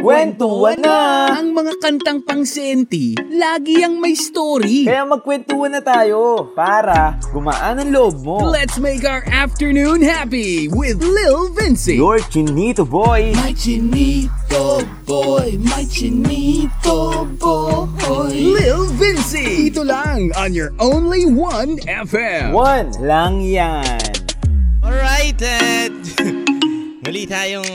Kwentuhan na! Ang mga kantang pang senti, lagi ang may story. Kaya magkwentuhan na tayo para gumaan ang loob mo. Let's make our afternoon happy with Lil Vinci. Your chinito boy! My chinito boy, my chinito boy. Lil Vinci. Dito lang on your only one FM. One lang yan. Alright, at muli tayong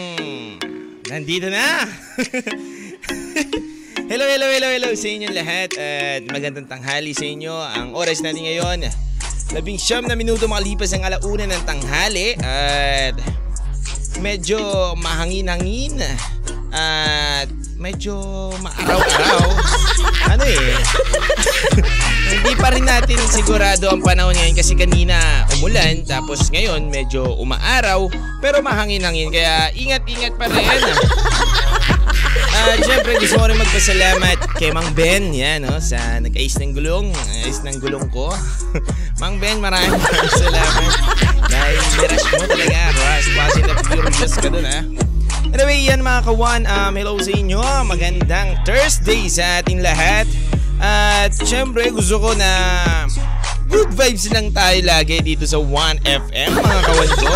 nandito na. hello, hello, hello, hello sa inyong lahat at magandang tanghali sa inyo. Ang oras natin ngayon, labing siyam na minuto makalipas ang alauna ng tanghali at medyo mahangin-hangin at medyo maaraw-araw. Ano eh, hindi pa rin natin sigurado ang panahon ngayon kasi kanina umulan tapos ngayon medyo umaaraw pero mahangin-hangin kaya ingat-ingat pa rin. At syempre gusto ko rin magpasalamat kay Mang Ben yan no, sa nag-ayos ng gulong, ayos ng gulong ko. Mang Ben maraming maraming salamat dahil nirush mo talaga rush. Kasi na furious ka dun ha. Anyway, yan mga kawan, um, hello sa inyo. Magandang Thursday sa ating lahat. At syempre gusto ko na good vibes lang tayo lagi dito sa 1FM mga kawan ko.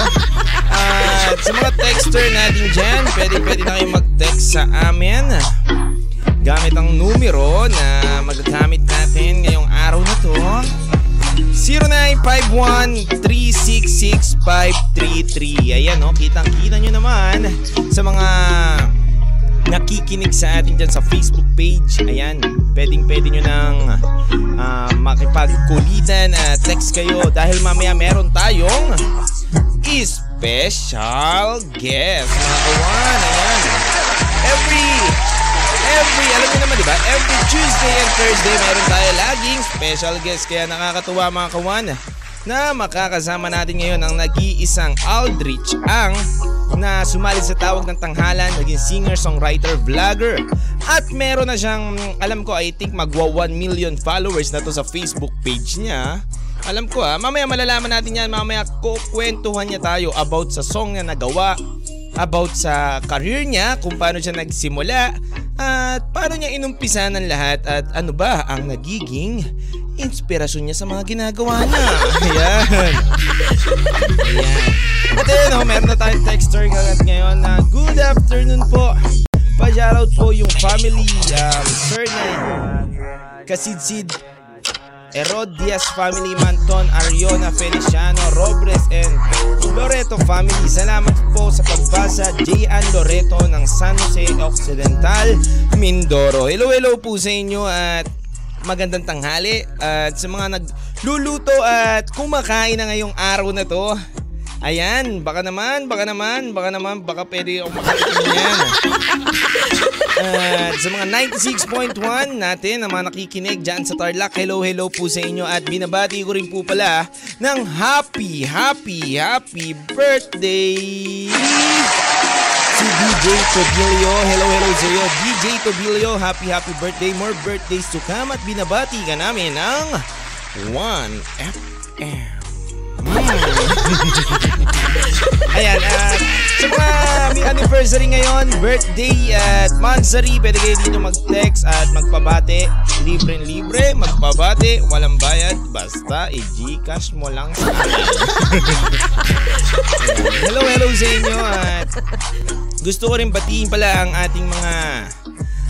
At sa mga texter natin dyan, pwede pwede na kayo mag-text sa amin. Gamit ang numero na magagamit natin ngayong araw na to. 0951-366-533 Ayan no, kitang-kita nyo naman sa mga nakikinig sa atin dyan sa Facebook page. Ayan, pwedeng pwede nyo nang uh, makipagkulitan at text kayo dahil mamaya meron tayong special guest. Mga kawan, ayan. Every, every, alam niyo naman diba? Every Tuesday and Thursday meron tayo laging special guest. Kaya nakakatuwa mga kawan na makakasama natin ngayon ang nag-iisang Aldrich ang na sumali sa tawag ng tanghalan, naging singer, songwriter, vlogger. At meron na siyang, alam ko, I think magwa 1 million followers na to sa Facebook page niya. Alam ko ha, mamaya malalaman natin yan, mamaya kukwentuhan niya tayo about sa song na nagawa, about sa career niya, kung paano siya nagsimula, at paano niya inumpisa ng lahat, at ano ba ang nagiging inspirasyon niya sa mga ginagawa niya. Ayan. Ayan. At ayun, oh, meron na tayong texter kagat ngayon na good afternoon po. Pa-shoutout po yung family, um, sir na Kasidsid Erodias family Manton, Ariona Feliciano, Robles and Loreto family. Salamat po sa pagbasa J.An. Loreto ng San Jose Occidental, Mindoro. Hello, hello po sa inyo at magandang tanghali at sa mga nagluluto at kumakain na ngayong araw na to. Ayan, baka naman, baka naman, baka naman, baka pwede akong makatikin yan. At sa mga 96.1 natin na mga nakikinig dyan sa Tarlac, hello, hello po sa inyo at binabati ko rin po pala ng happy, happy, happy birthday! Si DJ Tobilio, hello, hello sa iyo. DJ Tobilio, happy, happy birthday. More birthdays to come at binabati ka namin ng 1FM. Ayan, sa mga may anniversary ngayon, birthday at monthsary, pwede kayo dito mag-text at magpabate. Libre-libre, magpabate, walang bayad, basta i-gcash mo lang sa akin. hello, hello sa inyo at gusto ko rin batiin pala ang ating mga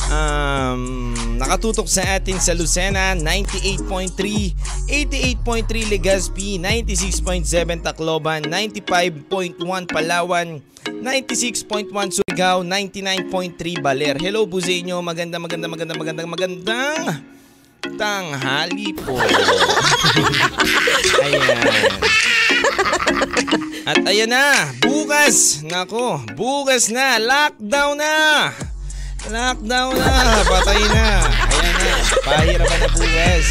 um, nakatutok sa atin sa Lucena 98.3, 88.3 Legazpi, 96.7 Tacloban, 95.1 Palawan, 96.1 Surigao, 99.3 Baler. Hello inyo, maganda maganda maganda maganda magandang tanghali po. ayan. At ayan na, bukas, nako, bukas na, lockdown na. Lockdown na, patay na. Ayan na, pahirapan na bukas.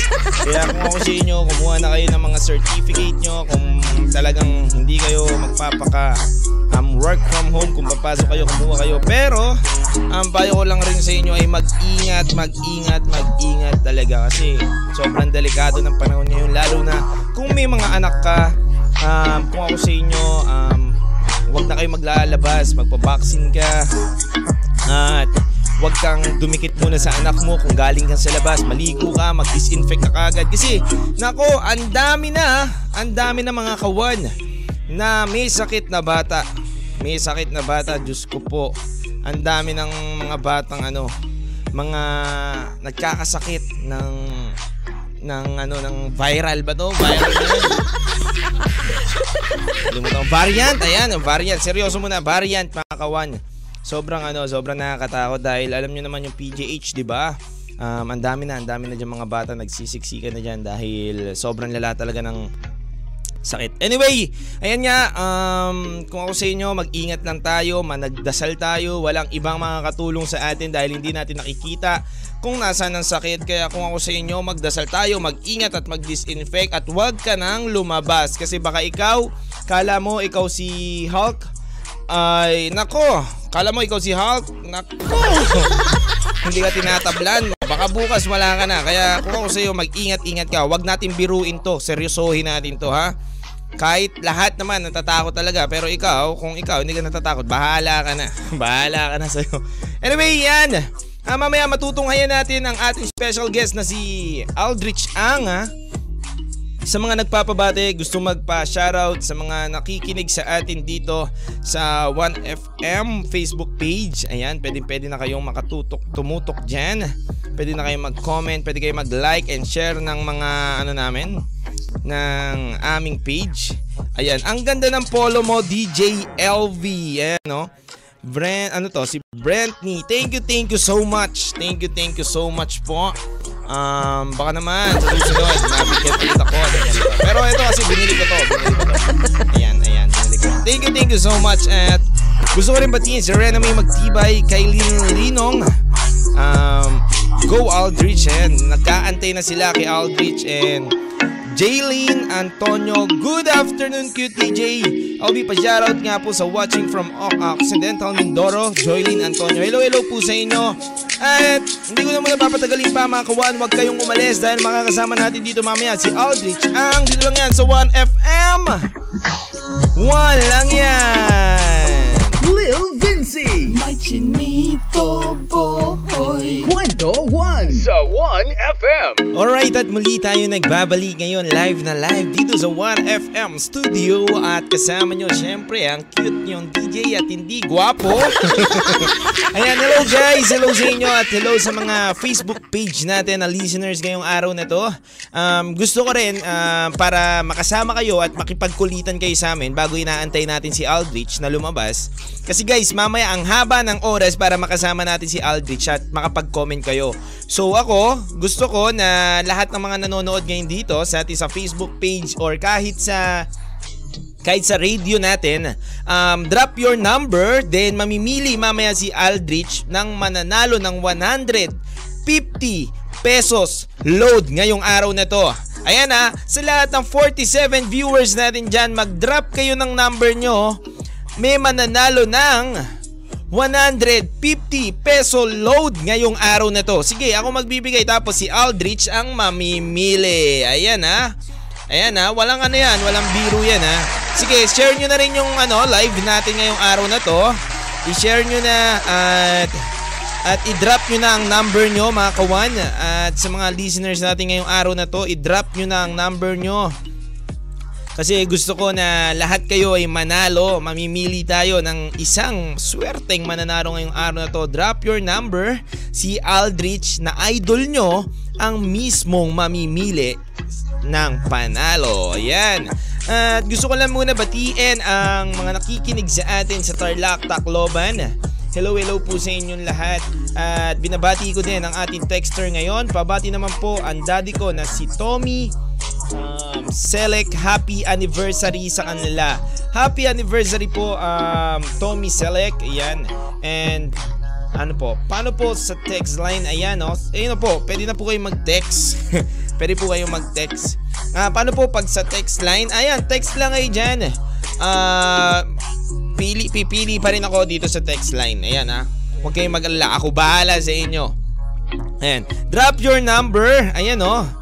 Kaya kung ako sa inyo, kumuha na kayo ng mga certificate nyo kung talagang hindi kayo magpapaka um, work from home. Kung papasok kayo, kumuha kayo. Pero, ang um, payo ko lang rin sa inyo ay mag-ingat, mag-ingat, mag-ingat talaga. Kasi sobrang delikado ng panahon ngayon. Lalo na kung may mga anak ka, um, kung ako sa inyo, um, huwag na kayo maglalabas, magpabaksin ka. At Huwag kang dumikit muna sa anak mo kung galing kang sa labas. Maligo ka, mag-disinfect ka kagad. Kasi, nako, ang dami na, ang dami na mga kawan na may sakit na bata. May sakit na bata, Diyos ko po. Ang dami ng mga batang ano, mga nagkakasakit ng ng ano ng viral ba to? Viral na. Limutan. Variant, ayan, variant. Seryoso muna, variant mga kawan. Sobrang ano, sobrang nakakatakot dahil alam niyo naman yung PJH, 'di ba? Um, ang dami na, ang dami na dyan mga bata nagsisiksikan na dyan dahil sobrang lala talaga ng sakit. Anyway, ayan nga, um, kung ako sa inyo, mag-ingat lang tayo, managdasal tayo, walang ibang mga katulong sa atin dahil hindi natin nakikita kung nasaan ang sakit. Kaya kung ako sa inyo, magdasal tayo, mag-ingat at mag-disinfect at huwag ka nang lumabas kasi baka ikaw, kala mo ikaw si Hulk, ay nako, kala mo ikaw si Hulk, nako, hindi ka tinatablan, baka bukas wala ka na. Kaya kung ako sa iyo, mag-ingat-ingat ka, huwag natin biruin to, seryosohin natin to ha. Kahit lahat naman natatakot talaga. Pero ikaw, kung ikaw hindi ka natatakot Bahala ka na. Bahala ka na sa'yo. Anyway, yan. Ah, Mamaya matutunghayan natin ang ating special guest na si Aldrich Ang ha? Sa mga nagpapabate, gusto magpa-shoutout sa mga nakikinig sa atin dito sa 1FM Facebook page. Ayan, pwede pwede na kayong makatutok, tumutok dyan. Pwede na kayong mag-comment, pwede kayong mag-like and share ng mga ano namin, ng aming page. Ayan, ang ganda ng polo mo, DJ LV. Ayan, no? Brent, ano to, si Brentney. Thank you, thank you so much. Thank you, thank you so much po. Um, baka naman sa susunod, nabigyan ulit ako. Pero ito kasi binili ko to. Binili. Ayan, ayan. Thank you, thank you so much. At gusto ko rin batiin si Rena May Magtibay, kay Lin Linong, um, Go Aldrich, and nagkaantay na sila kay Aldrich and Jaylene Antonio. Good afternoon, QTJ. I'll be pa-shoutout nga po sa watching from Occidental Mindoro, Joylene Antonio. Hello, hello po sa inyo. At hindi ko na muna papatagalin pa mga kawan, huwag kayong umalis dahil makakasama natin dito mamaya si Aldrich ang dito lang yan sa 1FM. One lang yan. Lil Vinci. My chinito boy. Kwento 1 sa 1FM. Alright, at muli tayo nagbabalik ngayon live na live dito sa 1FM studio at kasama nyo syempre ang cute nyong DJ at hindi gwapo. Ayan, hello guys, hello sa inyo at hello sa mga Facebook page natin na listeners ngayong araw na to. Um, gusto ko rin uh, para makasama kayo at makipagkulitan kayo sa amin bago inaantay natin si Aldrich na lumabas. Kasi guys, mamaya ang haba ng oras para makasama natin si Aldrich at makapag-comment kayo. So ako, gusto ko na lahat ng mga nanonood ngayon dito sa ating sa Facebook page or kahit sa kahit sa radio natin, um, drop your number, then mamimili mamaya si Aldrich ng mananalo ng 150 pesos load ngayong araw na to. Ayan ha, sa lahat ng 47 viewers natin dyan, mag-drop kayo ng number nyo may mananalo ng 150 peso load ngayong araw na to. Sige, ako magbibigay tapos si Aldrich ang mamimili. Ayan ha. Ayan ha, walang ano yan, walang biro yan ha. Sige, share nyo na rin yung ano, live natin ngayong araw na to. I-share nyo na at at i-drop nyo na ang number nyo mga kawan. At sa mga listeners natin ngayong araw na to, i-drop nyo na ang number nyo. Kasi gusto ko na lahat kayo ay manalo. Mamimili tayo ng isang swerteng mananalo ngayong araw na to. Drop your number. Si Aldrich na idol nyo ang mismong mamimili ng panalo. Ayan. At gusto ko lang muna batiin ang mga nakikinig sa atin sa Tarlac, Tacloban. Hello, hello po sa inyong lahat. At binabati ko din ang ating texter ngayon. Pabati naman po ang daddy ko na si Tommy um, Select happy anniversary sa kanila. Happy anniversary po um, Tommy Select. Ayan. And ano po, paano po sa text line? Ayan no. Ayun po, pwede na po kayong mag-text. pwede po kayong mag-text. Ah, paano po pag sa text line? Ayan, text lang kayo dyan. Ah, pili, pipili pa rin ako dito sa text line. Ayan ha. Huwag kayong mag-alala. Ako bahala sa inyo. Ayan. Drop your number. Ayan oh.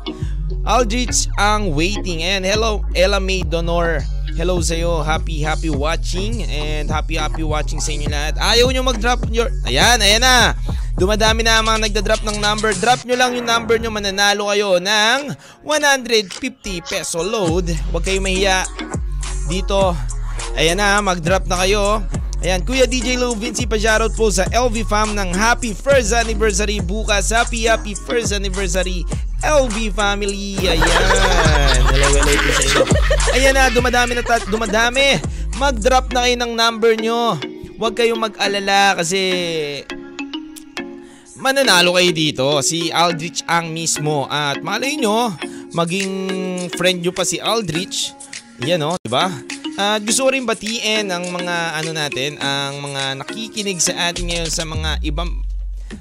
Aldrich ang waiting. Ayan, hello Ella May Donor. Hello sa iyo. Happy happy watching and happy happy watching sa inyo lahat. Ayaw nyo mag-drop your Ayan, ayan na. Dumadami na ang mga nagda-drop ng number. Drop nyo lang yung number nyo, mananalo kayo ng 150 peso load. Huwag kayong mahiya. Dito, ayan na, mag-drop na kayo. Ayan, Kuya DJ Lou Vinci pa-shoutout po sa LV Fam ng happy first anniversary bukas. Happy, happy first anniversary LV family. Ayan. Hello, hello po sa inyo. Ayan na, dumadami na, ta- dumadami. Mag-drop na kayo ng number nyo. Huwag kayong mag-alala kasi mananalo kayo dito. Si Aldrich ang mismo. At malay nyo, maging friend nyo pa si Aldrich. Yan o, di ba? At gusto ko rin batiin ang mga ano natin, ang mga nakikinig sa atin ngayon sa mga ibang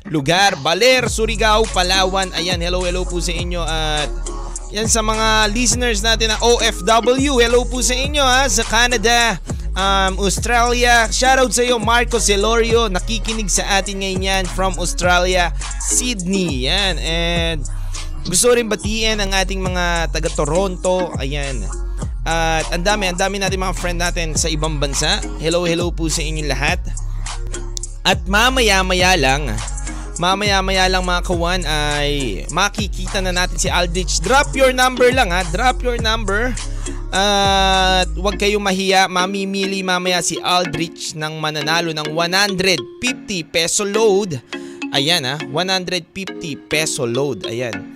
lugar. Baler, Surigao, Palawan. Ayan, hello, hello po sa inyo. At yan sa mga listeners natin na OFW. Hello po sa inyo ha, sa Canada, um, Australia. Shoutout sa iyo Marco Celorio. Nakikinig sa atin ngayon yan from Australia, Sydney. Yan. And gusto rin batiin ang ating mga taga Toronto. Ayan. At ang dami, ang dami natin mga friend natin sa ibang bansa. Hello, hello po sa inyong lahat. At mamaya-maya lang, mamaya-maya lang mga kawan ay makikita na natin si Aldrich. Drop your number lang ha, drop your number. At huwag kayong mahiya, mamimili mamaya si Aldrich ng mananalo ng 150 peso load. Ayan ha, 150 peso load. Ayan.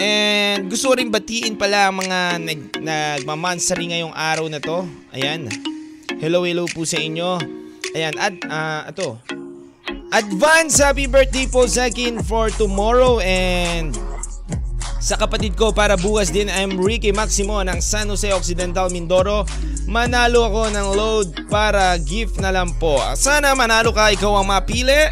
And gusto rin batiin pala ang mga nag, nagmamansari ngayong araw na to. Ayan. Hello, hello po sa inyo. Ayan, at uh, ito. Advance happy birthday po sa akin for tomorrow and sa kapatid ko para bukas din I'm Ricky Maximo ng San Jose Occidental Mindoro. Manalo ako ng load para gift na lang po. Sana manalo ka, ikaw ang mapili.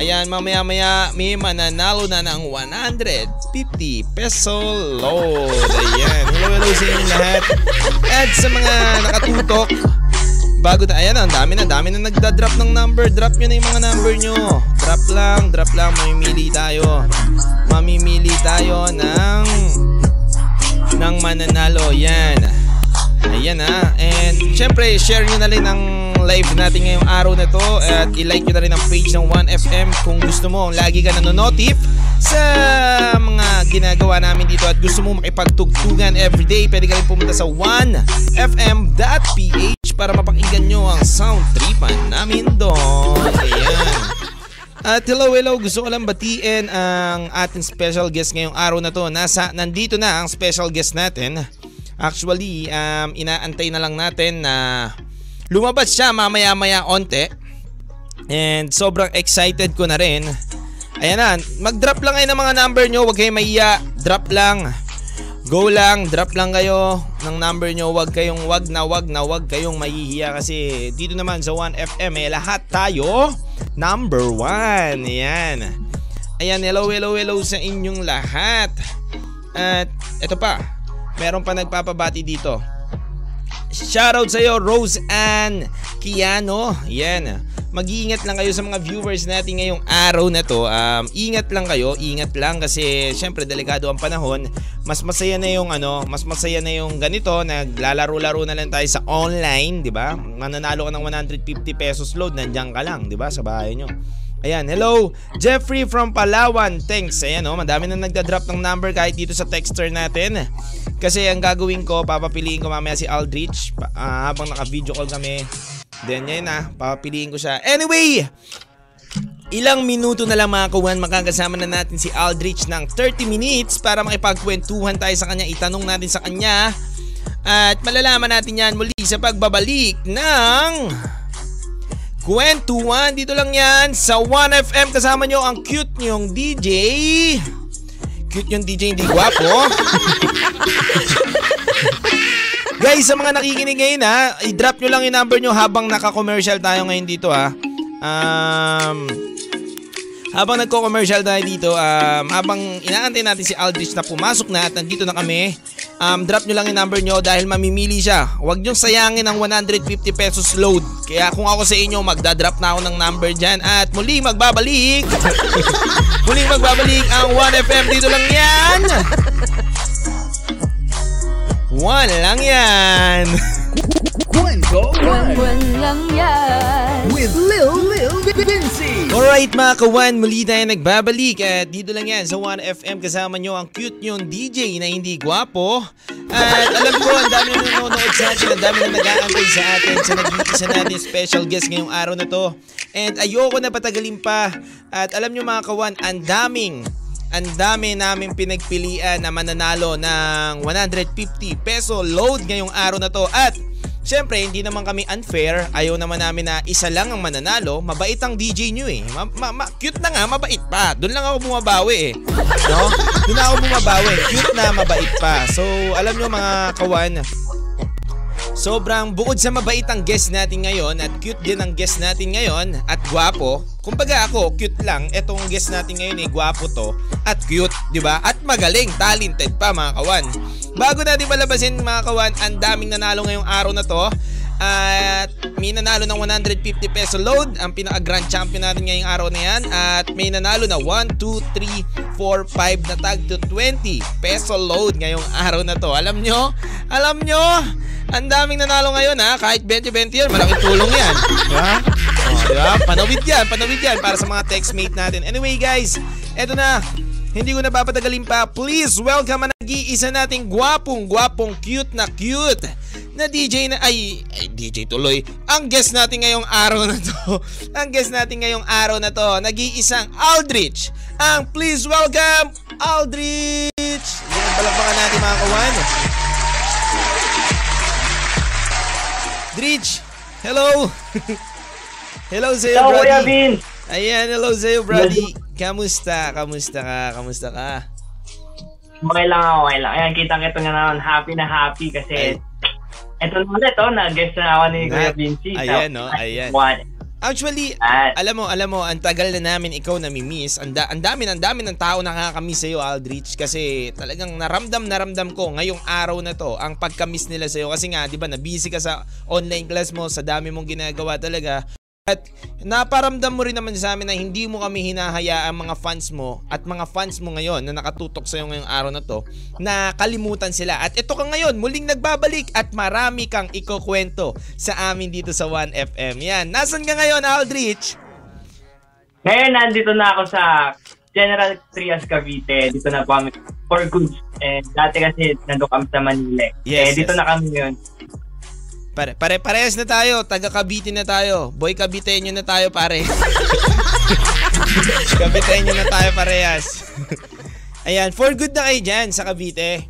Ayan, mamaya maya may mananalo na ng 150 peso load. Ayan, hello hello sa inyo lahat. At sa mga nakatutok, bago na, ayan, ang dami na, dami na nagda-drop ng number. Drop nyo na yung mga number nyo. Drop lang, drop lang, mamimili tayo. Mamimili tayo ng ng mananalo. Yan. Ayan ha. And syempre, share nyo na rin ang live natin ngayong araw na to at i-like nyo na rin ang page ng 1FM kung gusto mo lagi ka nanonotif sa mga ginagawa namin dito at gusto mo makipagtugtugan everyday pwede ka rin pumunta sa 1fm.ph para mapakinggan nyo ang sound tripan namin doon ayan at hello, hello. Gusto ko lang batiin ang ating special guest ngayong araw na to. Nasa, nandito na ang special guest natin. Actually, um, inaantay na lang natin na lumabas siya mamaya-maya onte. And sobrang excited ko na rin. Ayan na, mag-drop lang kayo ng mga number nyo. Huwag kayong maiya. Drop lang. Go lang, drop lang kayo ng number nyo. Huwag kayong wag na wag na wag kayong mahihiya kasi dito naman sa 1FM eh, lahat tayo number 1. Ayan. Ayan, hello, hello, hello sa inyong lahat. At ito pa, meron pa nagpapabati dito. Shoutout sa iyo, Rose Ann Kiano. Yan. Mag-iingat lang kayo sa mga viewers natin ngayong araw na to. Um, ingat lang kayo, ingat lang kasi syempre delikado ang panahon. Mas masaya na yung ano, mas masaya na yung ganito, naglalaro-laro na lang tayo sa online, 'di ba? Mananalo ka ng 150 pesos load, nandiyan ka lang, 'di ba? Sa bahay nyo. Ayan, hello, Jeffrey from Palawan. Thanks. Ayan oh, madami na nagda-drop ng number kahit dito sa texter natin. Kasi ang gagawin ko, papapiliin ko mamaya si Aldrich uh, habang naka-video call kami. Then yan na, papapiliin ko siya. Anyway, ilang minuto na lang mga kawan, makakasama na natin si Aldrich ng 30 minutes para makipagkwentuhan tayo sa kanya. Itanong natin sa kanya at malalaman natin yan muli sa pagbabalik ng kwentuhan. Dito lang yan sa 1FM kasama nyo ang cute nyong DJ. Cute yung DJ, hindi gwapo. Guys, sa mga nakikinig ngayon ha, i-drop nyo lang yung number nyo habang naka-commercial tayo ngayon dito ha. Um, habang nagko-commercial tayo dito, um, habang inaantay natin si Aldrich na pumasok na at nandito na kami, um, drop nyo lang yung number nyo dahil mamimili siya. Huwag nyo sayangin ang 150 pesos load. Kaya kung ako sa inyo, magdadrop na ako ng number dyan at muli magbabalik. muli magbabalik ang 1FM dito lang yan. One lang yan. Kwento Buwan lang yan. With Lil Lil Vinci. Alright mga kawan, muli tayo nagbabalik at dito lang yan sa 1FM kasama nyo ang cute nyong DJ na hindi gwapo. At alam ko ang dami na nanonood sa atin, ang dami na nag-aantay sa atin sa nag-iisa natin special guest ngayong araw na to. And ayoko na patagalin pa. At alam nyo mga kawan, ang daming ang dami namin pinagpilian na mananalo ng 150 peso load ngayong araw na to at Siyempre, hindi naman kami unfair. Ayaw naman namin na isa lang ang mananalo. Mabait ang DJ nyo eh. Ma- ma- ma- cute na nga, mabait pa. Doon lang ako bumabawi eh. No? Doon ako bumabawi. Cute na, mabait pa. So, alam nyo mga kawan, Sobrang bukod sa mabait ang guest natin ngayon at cute din ang guest natin ngayon at gwapo. Kumbaga ako, cute lang. Etong guest natin ngayon eh, gwapo to at cute, di ba? At magaling, talented pa mga kawan. Bago natin palabasin mga kawan, ang daming nanalo ngayong araw na to. At may nanalo ng 150 peso load, ang pinaka-grand champion natin ngayong araw na yan. At may nanalo na 1, 2, 3, 4, 5 na tag to 20 peso load ngayong araw na to. Alam nyo? Alam nyo? Ang daming nanalo ngayon ha. Kahit 20-20 yan, malaking tulong yan. Diba? Oh, diba? Panawid yan, panawid yan para sa mga textmate natin. Anyway guys, eto na. Hindi ko na papatagalin pa. Please welcome ang nag-iisa nating gwapong, gwapong, cute na cute na DJ na, ay, ay, DJ tuloy. Ang guest natin ngayong araw na to, ang guest natin ngayong araw na to, nag-iisang Aldrich. Ang please welcome, Aldrich! Yan palakpakan natin mga kawan. Dritch, hello! hello sa'yo, Brody. Kuya Vin. Ayan, hello sa'yo, Brody. Kamusta? Kamusta ka? Kamusta ka? Okay lang ako, okay lang. Ayan, kita-kita nga naman, happy na happy kasi eto na ulit, oh, nag-guest na ako ni Kuya Na- Vinci. sa- ayan, no? Ayan. One. Actually, At, alam mo, alam mo, ang tagal na namin ikaw nami-miss. Ang, da- ang dami, ang dami ng tao nakakamiss sa'yo, Aldrich. Kasi talagang naramdam, naramdam ko ngayong araw na to, ang pagkamiss nila sa'yo. Kasi nga, di ba, na-busy ka sa online class mo, sa dami mong ginagawa talaga. At naparamdam mo rin naman sa amin na hindi mo kami hinahayaan mga fans mo at mga fans mo ngayon na nakatutok sa'yo ngayong araw na to na kalimutan sila. At ito ka ngayon, muling nagbabalik at marami kang ikukwento sa amin dito sa 1FM. Yan, nasan ka ngayon Aldrich? ngayon, nandito na ako sa General Trias Cavite. Dito na po kami for goods. Eh, dati kasi nandun kami sa Manila. Yes, eh, dito yes. na kami ngayon. Pare, pare parehas na tayo, taga Cavite na tayo. Boy Caviteño na tayo pare. Caviteño na tayo parehas. Ayan, for good na kayo dyan sa Cavite.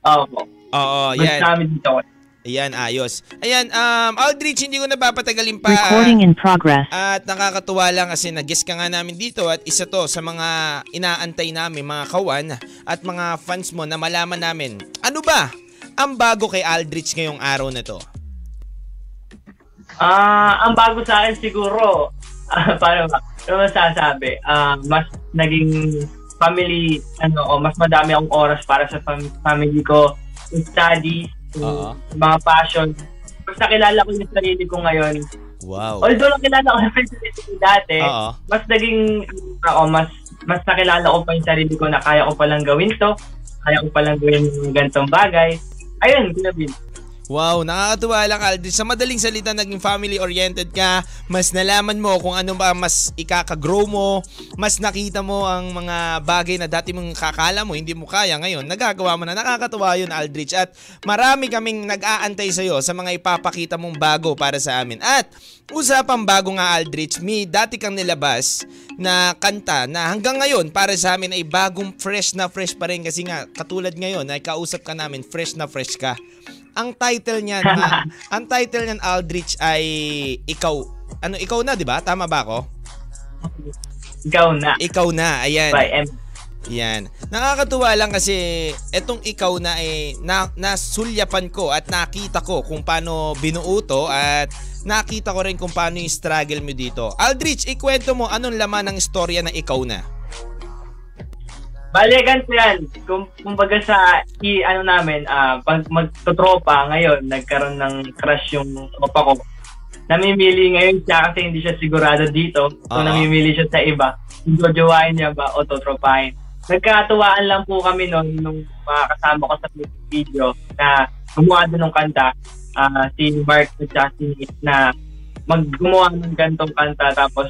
Oo po. Oo, yan. namin dito. Ayan, ayos. Ayan, um, Aldrich, hindi ko na papatagalin pa. Recording in progress. At nakakatuwa lang kasi nag-guest ka nga namin dito at isa to sa mga inaantay namin, mga kawan at mga fans mo na malaman namin. Ano ba ang bago kay Aldrich ngayong araw na to? Ah, ang bago sa akin siguro, ah, paano ba? Ano masasabi? Ah, mas naging family, ano, o mas madami akong oras para sa fam- family ko, yung studies, yung Oo. mga passion. Mas nakilala ko yung sarili ko ngayon. Wow. Although nakilala ko yung sarili ko dati, Oo. mas naging, ako, mas, mas nakilala ko pa yung sarili ko na kaya ko palang gawin to, kaya ko palang gawin yung ganitong bagay. Ayun, Kuya Wow, nakakatuwa lang Aldrich. Sa madaling salita, naging family-oriented ka. Mas nalaman mo kung ano ba mas ikaka-grow mo. Mas nakita mo ang mga bagay na dati mong kakala mo, hindi mo kaya ngayon. Nagagawa mo na. Nakakatuwa yun, Aldrich. At marami kaming nag-aantay sa'yo sa mga ipapakita mong bago para sa amin. At usapang bago nga, Aldrich, may dati kang nilabas na kanta na hanggang ngayon para sa amin ay bagong fresh na fresh pa rin kasi nga katulad ngayon ay kausap ka namin fresh na fresh ka ang title niyan, ah, ang title niyan Aldrich ay ikaw. Ano ikaw na, 'di ba? Tama ba ako? Ikaw na. Ikaw na. Ayan. By M. Yan. Nakakatuwa lang kasi etong ikaw na eh na, nasulyapan ko at nakita ko kung paano binuo to at nakita ko rin kung paano yung struggle mo dito. Aldrich, ikwento mo anong laman ng istorya na ikaw na. Bale, ganito yan. Kung, kumbaga sa, i, ano namin, ah pag magtotropa ngayon, nagkaroon ng crush yung tropa ko. Namimili ngayon siya kasi hindi siya sigurado dito. So, Oo. namimili siya sa iba. Kung jojowain niya ba o totropahin. Nagkatuwaan lang po kami noon nung mga kasama ko sa video na gumawa doon ng kanta. ah, si Mark at saka si na maggumawa ng gantong kanta tapos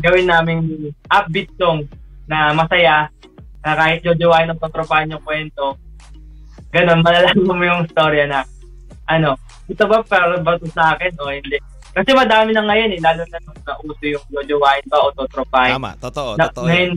gawin namin upbeat song na masaya na kahit jojowain ng patropahan yung kwento ganun, malalaman mo yung storya na ano, ito ba para ba to sa akin o hindi? Kasi madami na ngayon eh, lalo na nung nauso yung jojowain ba o totropahin. Tama, totoo, Na, totoo. ngayon,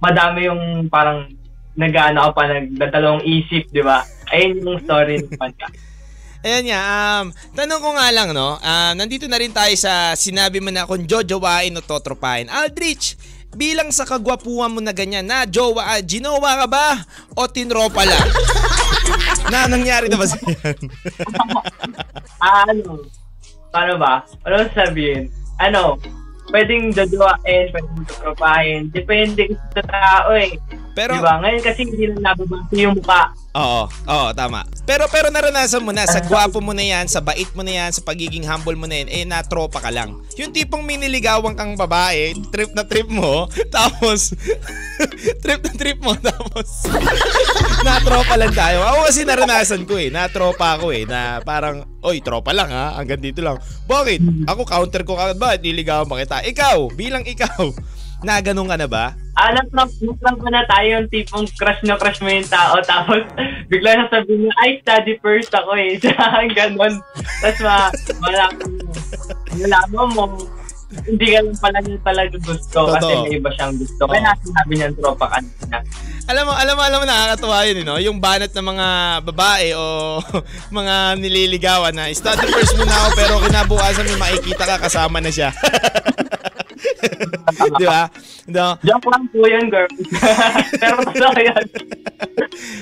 madami yung parang nag-ano pa, nagdadalawang isip, di ba? Ayun yung story ng kanta. Ayan nga, um, tanong ko nga lang, no? Ah, nandito na rin tayo sa sinabi mo na kung jojowain o totropahin. Aldrich, bilang sa kagwapuhan mo na ganyan, na jowa, ah, ginowa ka ba o tinropa lang? na nangyari na ba sa yan? Ano? Paano ba? Ano sabihin? Ano? Pwedeng jojowain, pwedeng totropahin. Depende kasi sa tao eh. Pero, di ba? Ngayon kasi hindi na nababasa yung mukha. oo, oo, tama. Pero, pero naranasan mo na, sa gwapo mo na yan, sa bait mo na yan, sa pagiging humble mo na yan, eh, natropa ka lang. Yung tipong miniligawan kang babae, trip na trip mo, tapos, trip na trip mo, tapos, natropa lang tayo. Ako kasi naranasan ko eh, natropa ako eh, na parang, oy, tropa lang ha, hanggang dito lang. Bakit? Ako counter ko kagad ba, niligawan ba kita? Ikaw, bilang ikaw, na ganun ka na ba? Ah, natrap ko na tayo yung tipong crush na crush mo yung tao. Tapos, bigla sasabihin niya, ay, study first ako eh. Ganon. Tapos, ma, malaman mo. Malaman mo, hindi ka lang pala niya talaga gusto kasi Totoo. may iba siyang gusto. Kaya sinabi niya tropa kanina. Alam mo, alam mo, alam mo, nakakatuwa yun, eh, no? Yung banat ng mga babae o mga nililigawan na, study first muna ako pero kinabukasan may makikita ka kasama na siya. Di ba? No? Joke lang po yan, girl. Pero totoo yan.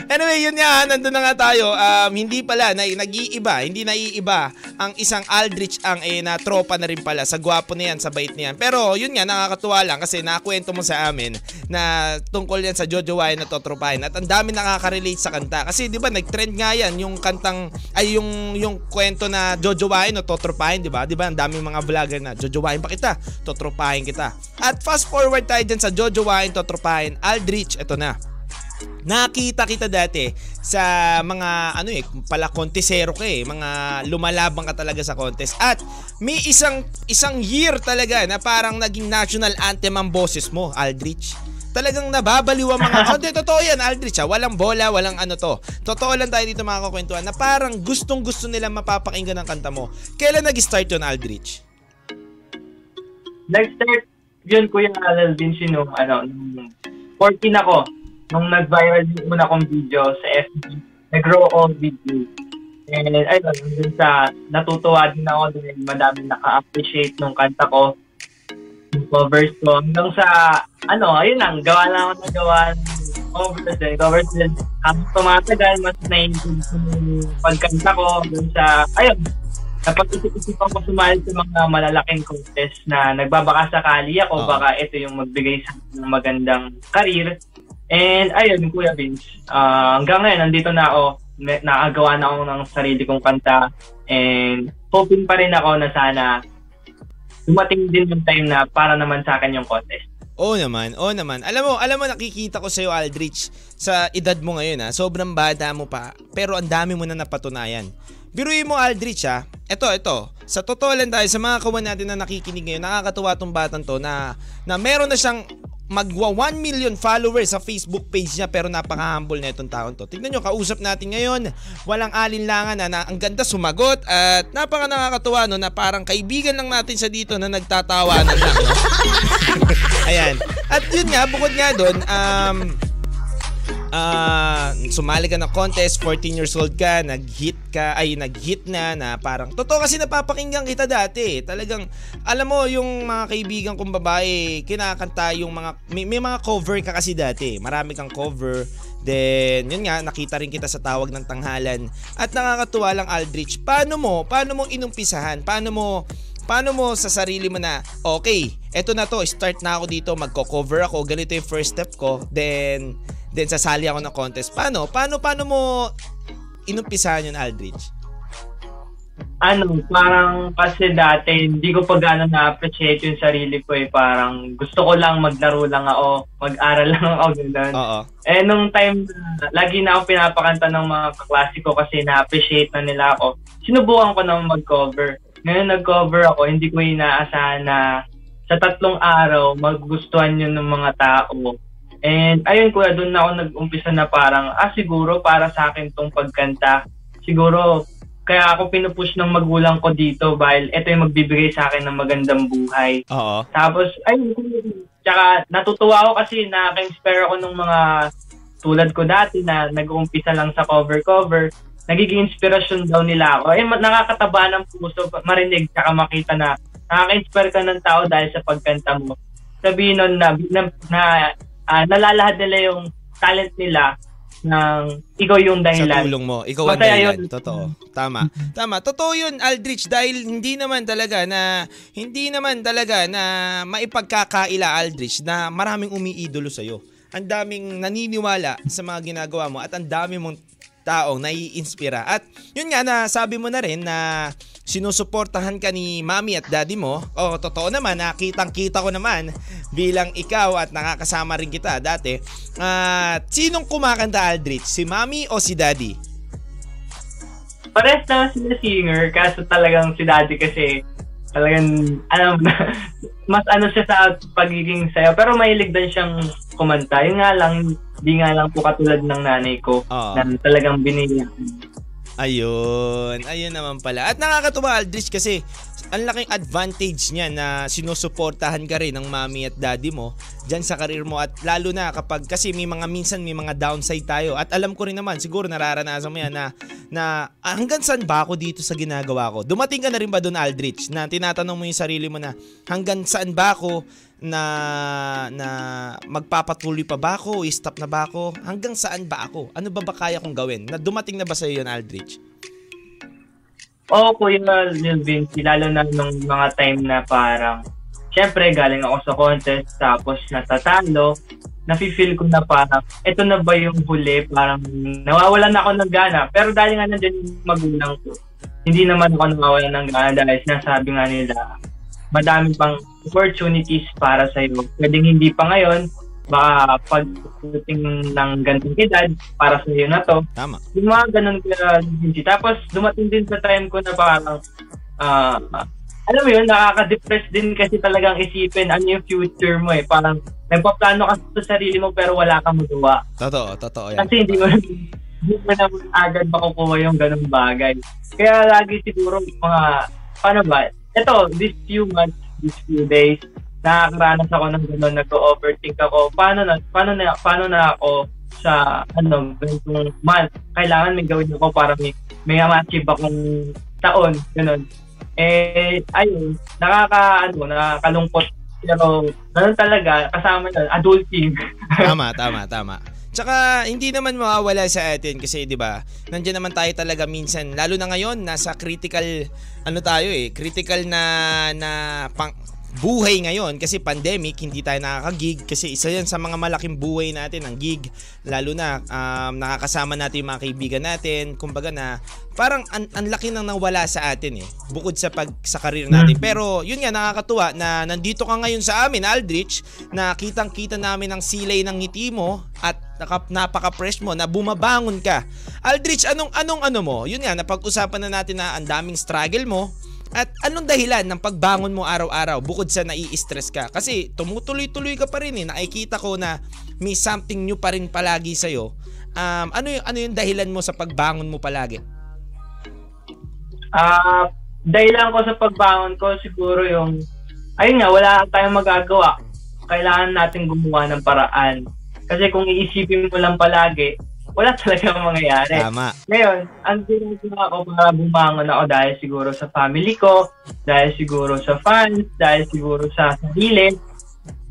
Anyway, yun nga, nandun na nga tayo. Um, hindi pala, na, nag-iiba, hindi naiiba ang isang Aldrich ang eh, na tropa na rin pala. Sa gwapo na yan, sa bait na yan. Pero yun nga, nakakatuwa lang kasi nakakwento mo sa amin na tungkol yan sa Jojo Wine na totropahin. At ang dami nakaka-relate sa kanta. Kasi di ba, nag-trend nga yan yung kantang, ay yung, yung kwento na Jojo Wine o totropahin, di ba? Di ba, ang daming mga vlogger na Jojo Wine pa kita, totropahin kita. At fast forward tayo dyan sa Jojo Wine, totropahin, Aldrich, eto na. Nakita kita dati sa mga ano eh, pala kontesero ka eh, mga lumalabang ka talaga sa contest. At may isang isang year talaga na parang naging national anthem ang boses mo, Aldrich. Talagang nababaliw ang mga... Oh, di, totoo yan, Aldrich. Ha? Walang bola, walang ano to. Totoo lang tayo dito mga kakwentuhan na parang gustong gusto nila mapapakinggan ang kanta mo. Kailan nag-start yun, Aldrich? Nag-start yun, Kuya Alal din nung, ano, nung 14 ako. Nung nag-viral yung una kong video sa FB. Nag-grow all video. And ayun, dun sa natutuwa din ako dahil madami naka-appreciate nung kanta ko. Yung covers ko. Hanggang sa, ano, ayun lang, gawa lang ako na gawa ng covers din. Covers din. Habang tumatagal, mas naiintindihan yung pagkanta ko. Dun sa, ayun, napag-isip-isipan ko sumali sa mga malalaking contest na nagbabaka sakali ako, Oo. baka ito yung magbigay sa ng magandang career. And ayun, Kuya Vince, ah, hanggang ngayon, nandito na ako, nakagawa na ako ng sarili kong kanta, and hoping pa rin ako na sana dumating din yung time na para naman sa akin yung contest. Oo naman, oo naman. Alam mo, alam mo nakikita ko sa iyo Aldrich sa edad mo ngayon ha. Sobrang bata mo pa, pero ang dami mo na napatunayan. Biruin mo Aldrich ha. Ito, ito. Sa totoo lang tayo sa mga kawan natin na nakikinig ngayon, nakakatuwa tong batang to na na meron na siyang magwa 1 million followers sa Facebook page niya pero napaka-humble na itong taon to. Tignan nyo, kausap natin ngayon, walang alinlangan na, na ang ganda sumagot at napaka nakakatuwa no na parang kaibigan lang natin sa dito na nagtatawanan lang no. Ayan. At yun nga, bukod nga doon, um, ah sumali ka ng contest, 14 years old ka, nag-hit ka, ay nag-hit na na parang, totoo kasi napapakinggan kita dati. Talagang, alam mo, yung mga kaibigan kong babae, kinakanta yung mga, may, may mga cover ka kasi dati. Marami kang cover. Then, yun nga, nakita rin kita sa tawag ng tanghalan. At nakakatuwa lang, Aldrich, paano mo, paano mo inumpisahan? Paano mo, paano mo sa sarili mo na, okay, eto na to, start na ako dito, magko-cover ako, ganito yung first step ko, then, then sasali ako ng contest. Paano? Paano, paano mo inumpisahan yun, Aldrich? ano, parang kasi dati hindi ko pa gano'n na-appreciate yung sarili ko eh. Parang gusto ko lang maglaro lang ako, mag-aral lang ako, gano'n. Oo. Eh, nung time lagi na ako pinapakanta ng mga kaklase ko kasi na-appreciate na nila ako, sinubukan ko na mag-cover. Ngayon nag-cover ako, hindi ko inaasahan na sa tatlong araw, magugustuhan yun ng mga tao. And ayun kuya, doon na ako nag-umpisa na parang, ah siguro para sa akin tong pagkanta. Siguro, kaya ako pinupush ng magulang ko dito dahil ito yung magbibigay sa akin ng magandang buhay. Oo. Tapos, ayun, tsaka natutuwa ako kasi nakaka-inspire ako ng mga tulad ko dati na nag-uumpisa lang sa cover-cover. Nagiging inspirasyon daw nila ako. Eh, nakakataba ng puso marinig tsaka makita na nakaka-inspire ka ng tao dahil sa pagkanta mo. Sabihin nun na, na, na ah, nalalahad nila yung talent nila ng ikaw yung Sa dahilan. tulong mo. Ikaw ang dahilan. yun. Totoo. Tama. Tama. Totoo yun, Aldrich, dahil hindi naman talaga na, hindi naman talaga na maipagkakaila, Aldrich, na maraming umiidolo sa'yo. Ang daming naniniwala sa mga ginagawa mo at ang dami mong taong naiinspira. At yun nga na sabi mo na rin na sinusuportahan ka ni mami at daddy mo. O totoo naman, nakitang kita ko naman bilang ikaw at nakakasama rin kita dati. At sinong kumakanta Aldrich? Si mami o si daddy? Pares naman sila singer, kaso talagang si daddy kasi talagang, na, mas ano siya sa pagiging sayo. Pero mahilig din siyang kumanta. Yun nga lang, di nga lang po katulad ng nanay ko Oo. na talagang binili. Ayun, ayun naman pala. At nakakatuwa Aldrich kasi ang laking advantage niya na sinusuportahan ka rin ng mami at daddy mo dyan sa karir mo at lalo na kapag kasi may mga minsan may mga downside tayo at alam ko rin naman siguro nararanasan mo yan na, na ah, hanggang saan ba ako dito sa ginagawa ko dumating ka na rin ba doon Aldrich na tinatanong mo yung sarili mo na hanggang saan ba ako na na magpapatuloy pa ba ako? Stop na ba ako? Hanggang saan ba ako? Ano ba ba kaya kong gawin? Na dumating na ba sa yun Aldrich? Oo, Kuya Lil Vinci, lalo na nung mga time na parang, syempre galing ako sa contest, tapos natatalo, nafe-feel ko na parang, eto na ba yung huli, parang nawawalan na ako ng gana. Pero dahil nga nandiyan yung magulang ko, hindi naman ako nawawalan ng gana dahil sinasabi nga nila, madami pang opportunities para sa iyo. Pwedeng hindi pa ngayon, baka pagdating ng ganitong edad, para sa iyo na to, tama yung mga ganun kaya hindi. Tapos dumating din sa time ko na parang ah alam mo yun, nakaka-depress din kasi talagang isipin ano yung future mo eh. Parang nagpaplano ka sa sarili mo pero wala kang magawa. totoo totoo yan Kasi hindi mo hindi mo naman agad makukuha yung ganung bagay. Kaya lagi siguro mga, paano ba? Ito, these few months, these few days, nakakaranas ako ng gano'n, nag-overthink ako. Paano na, paano na, paano na ako sa, ano, ganitong month. Kailangan may gawin ako para may, may ma-achieve akong taon, gano'n. Eh, ayun, nakaka, ano, nakakalungkot. Pero, ganun talaga, kasama na, adulting. tama, tama, tama. Tsaka hindi naman mawawala sa atin kasi 'di ba? Nandiyan naman tayo talaga minsan lalo na ngayon nasa critical ano tayo eh, critical na na pang, buhay ngayon. Kasi pandemic hindi tayo nakaka-gig. Kasi isa yan sa mga malaking buhay natin ang gig. Lalo na um, nakakasama natin yung mga kaibigan natin. Kumbaga na parang ang, laki nang nawala sa atin eh. Bukod sa pag sa career natin. Pero yun nga nakakatuwa na nandito ka ngayon sa amin Aldrich na kitang kita namin ang silay ng ngiti mo at napaka-fresh mo na bumabangon ka. Aldrich anong anong ano mo? Yun nga napag-usapan na natin na ang daming struggle mo at anong dahilan ng pagbangon mo araw-araw bukod sa nai-stress ka? Kasi tumutuloy-tuloy ka pa rin eh. Nakikita ko na may something new pa rin palagi sa'yo. Um, ano, yung, ano yung dahilan mo sa pagbangon mo palagi? Ah, dahilan ko sa pagbangon ko siguro yung ayun nga wala tayong magagawa. Kailangan natin gumawa ng paraan. Kasi kung iisipin mo lang palagi, wala talaga mangyayari. Tama. Ngayon, ang ginagawa ko para bumangon ako dahil siguro sa family ko, dahil siguro sa fans, dahil siguro sa sarili.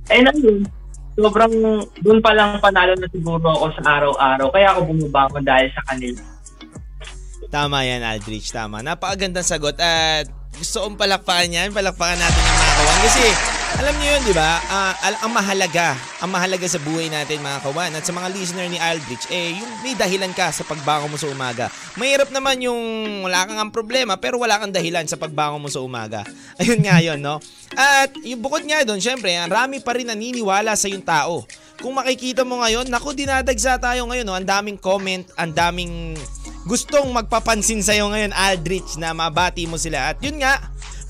Eh na yun, sobrang doon pa lang panalo na siguro ako sa araw-araw. Kaya ako bumabangon dahil sa kanila. Tama yan, Aldrich. Tama. Napakagandang sagot. At gusto kong palakpakan yan. Palakpakan natin yung mga kawan. Kasi Alam niyo yun, di ba? Ah, al- ang mahalaga, ang mahalaga sa buhay natin mga kawan at sa mga listener ni Aldrich, eh, yung may dahilan ka sa pagbangon mo sa umaga. Mahirap naman yung wala kang ang problema pero wala kang dahilan sa pagbangon mo sa umaga. Ayun nga yun, no? At yung bukod nga doon, syempre, ang rami pa rin naniniwala sa yung tao. Kung makikita mo ngayon, naku, dinadagsa tayo ngayon, no? Ang daming comment, ang daming gustong magpapansin sa'yo ngayon, Aldrich, na mabati mo sila. At yun nga,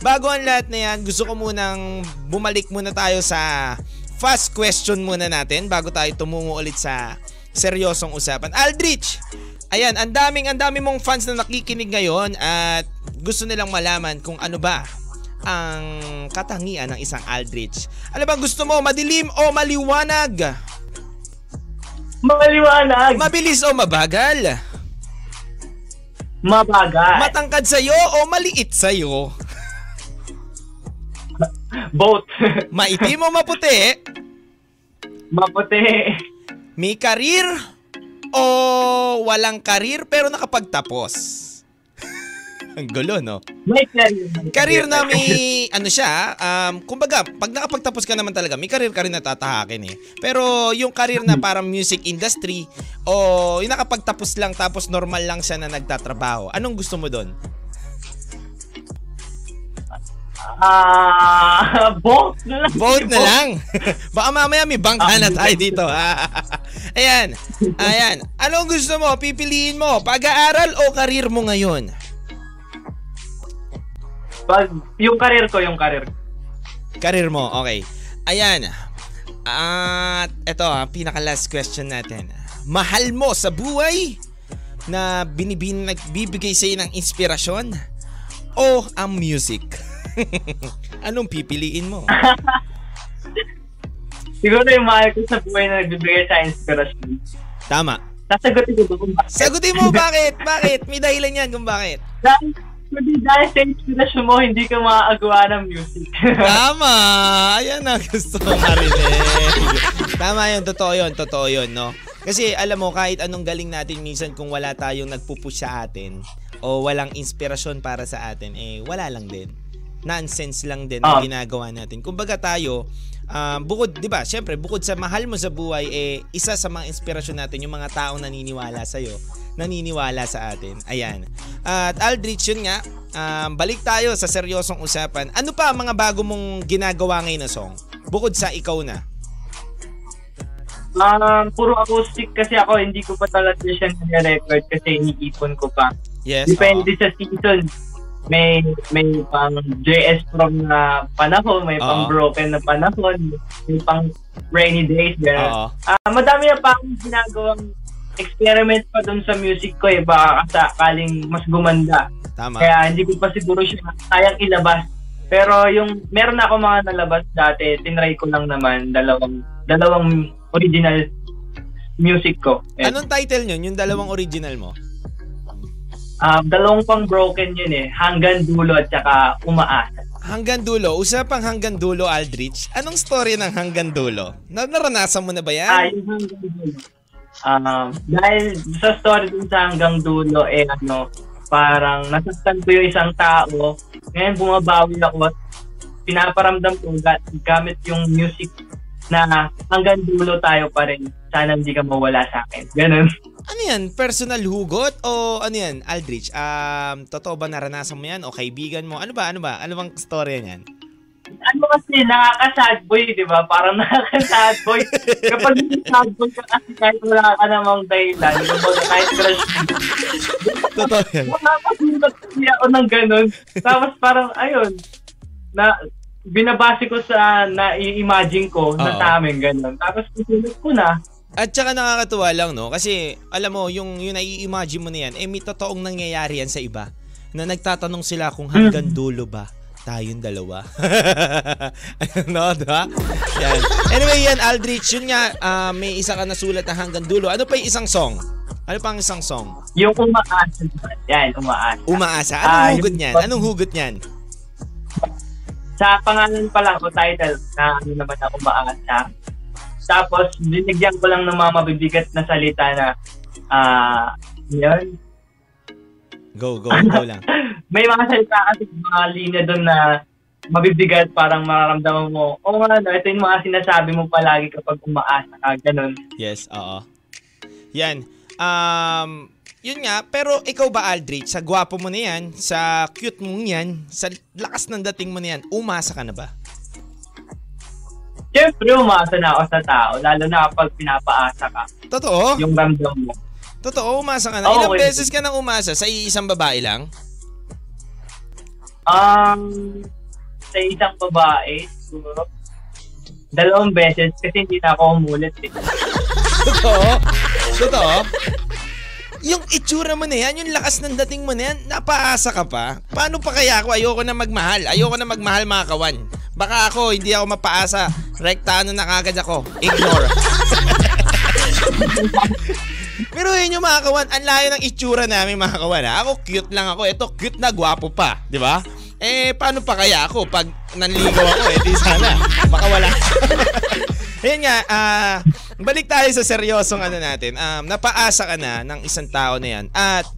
bago ang lahat na yan, gusto ko munang bumalik muna tayo sa fast question muna natin bago tayo tumungo ulit sa seryosong usapan. Aldrich, ayan, ang daming, ang daming mong fans na nakikinig ngayon at gusto nilang malaman kung ano ba ang katangian ng isang Aldrich. Ano bang gusto mo, madilim o maliwanag? Maliwanag, Mabilis o mabagal? Mabagal, Matangkad sa'yo o maliit sa'yo? both, Maitim o maputi? maputi, May karir o walang karir pero nakapagtapos? Ang gulo, no? may career. Karir na may, ano siya, um, kumbaga, pag nakapagtapos ka naman talaga, may karir ka rin natatahakin eh. Pero yung karir na parang music industry, o yung nakapagtapos lang tapos normal lang siya na nagtatrabaho, anong gusto mo doon? Ah, both na lang. Vote na lang. Baka mamaya may bangka na tayo dito. ayan. Ayan. Anong gusto mo? Pipiliin mo? Pag-aaral o karir mo ngayon? Pag, yung career ko, yung career. Karir mo. Okay. Ayan. At eto, ang pinaka last question natin. Mahal mo sa buhay na binibin nagbibigay sa ng inspirasyon o ang music? Anong pipiliin mo? Siguro yung mahal ko sa buhay na nagbibigay sa inspiration. Tama. Sasagutin ko kung bakit. Sagutin mo bakit? Bakit? May dahilan yan kung bakit. Dahil, kundi dahil sa inspiration mo, hindi ka maaagawa ng music. Tama! Ayan na gusto ko marinig. Tama yun, totoo yun, totoo yun, no? Kasi alam mo, kahit anong galing natin minsan kung wala tayong nagpupush sa atin o walang inspirasyon para sa atin, eh wala lang din. Nonsense lang din ang Ah. ginagawa natin. Kumbaga tayo, um, bukod, di ba, syempre, bukod sa mahal mo sa buhay, eh, isa sa mga inspirasyon natin, yung mga taong naniniwala sa'yo, naniniwala sa atin. Ayan. At Aldrich, yun nga, um, balik tayo sa seryosong usapan. Ano pa ang mga bago mong ginagawa ngayon na song? Bukod sa ikaw na. um, puro acoustic kasi ako, hindi ko pa talaga siya nag-record kasi iniipon ko pa. Yes. Depende sa season. May may pang JS Prom na panahon, may Oo. pang broken na panahon, may pang rainy days, gano'n. Ah, madami na pa akong ginagawang experiment pa dun sa music ko eh, baka sakaling mas gumanda. Tama. Kaya hindi ko pa siguro siya kayang ilabas. Pero yung meron na ako mga nalabas dati, tinry ko lang naman dalawang dalawang original music ko. Eh, Anong title nyo? Yung dalawang original mo? ah, dalawang pang broken yun eh, hanggang dulo at saka umaasa. Hanggang dulo. Usapang hanggang dulo, Aldrich. Anong story ng hanggang dulo? Na naranasan mo na ba yan? Ah, yung hanggang dulo. Um, dahil sa story dun sa hanggang dulo, eh ano, parang nasastan ko yung isang tao. Ngayon bumabawi ako at pinaparamdam ko ga- gamit yung music na hanggang dulo tayo pa rin. Sana hindi ka mawala sa akin. Ganun. Ano yan? Personal hugot? O ano yan, Aldrich? Um, totoo ba naranasan mo yan? O kaibigan mo? Ano ba? Ano ba? Ano bang story yan? Ano kasi, nakaka-sad boy, di ba? Parang nakaka-sad boy. Kapag sad boy ka kasi kahit wala ka namang dahilan, kumbaga kahit crush Totoo yan. Nakakasulat kasi ako ng ganun. Tapos parang, ayun, na binabase ko sa na-imagine ko na Oo. sa amin ganun. Tapos susunod ko na. At saka nakakatuwa lang, no? Kasi, alam mo, yung, yung nai-imagine mo na yan, eh may totoong nangyayari yan sa iba. Na nagtatanong sila kung hanggang dulo ba tayong dalawa. no, diba? Yan. Anyway, yan, Aldrich, yun nga, ah, may isa ka nasulat na hanggang dulo. Ano pa yung isang song? Ano pa ang isang song? Yung umaasa. Yan, umaasa. Umaasa. Anong Ah, hugot niyan? Anong hugot niyan? Sa pangalan pa lang o title na ano naman na umaasa. Tapos, binigyan ko lang ng mga mabibigat na salita na ah yun. Go, go, go lang. May mga salita kasi mga linya doon na mabibigat, parang mararamdaman mo, oh nga, no, ito yung mga sinasabi mo palagi kapag umaasa ka, ganun. Yes, oo. Yan. Um, yun nga, pero ikaw ba Aldrich, sa gwapo mo na yan, sa cute mo yan, sa lakas ng dating mo na yan, umasa ka na ba? Siyempre, umaasa na ako sa tao, lalo na kapag pinapaasa ka, Totoo? yung ramdam mo. Totoo, umasa ka na. Ilang okay. beses ka nang umasa sa iisang babae lang? Um, sa isang babae, siguro, dalawang beses kasi hindi na ako umulit eh. Totoo? Totoo? Yung itsura mo na yan, yung lakas ng dating mo na yan, napaasa ka pa. Paano pa kaya ako? Ayoko na magmahal. Ayoko na magmahal mga kawan. Baka ako, hindi ako mapaasa. Rektaano na kagad ako. Ignore. Pero yun yung mga kawan, ang layo ng itsura namin mga kawan. ha? Ako cute lang ako. Ito cute na gwapo pa. Di ba? Eh, paano pa kaya ako pag nanligaw ako? Eh, di sana. Baka wala. Ayun nga, ah, balik tayo sa seryosong ano natin. Um, napaasa ka na ng isang tao na yan. At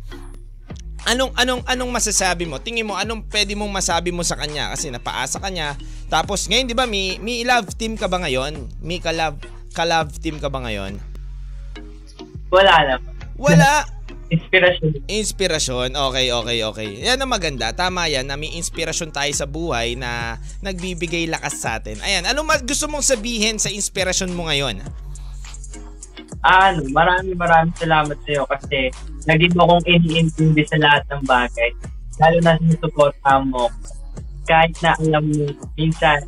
anong anong anong masasabi mo? Tingin mo anong pwede mong masabi mo sa kanya kasi napaasa ka niya. Tapos ngayon 'di ba, may may love team ka ba ngayon? May ka love ka love team ka ba ngayon? Wala naman. Wala. Inspiration. Inspirasyon. Okay, okay, okay. Yan ang maganda. Tama yan na may inspirasyon tayo sa buhay na nagbibigay lakas sa atin. Ayan, ano mas gusto mong sabihin sa inspirasyon mo ngayon? ano, maraming maraming salamat sa iyo kasi naging mo kong iniintindi sa lahat ng bagay. Lalo na sinusuporta mo. Kahit na alam mo, minsan,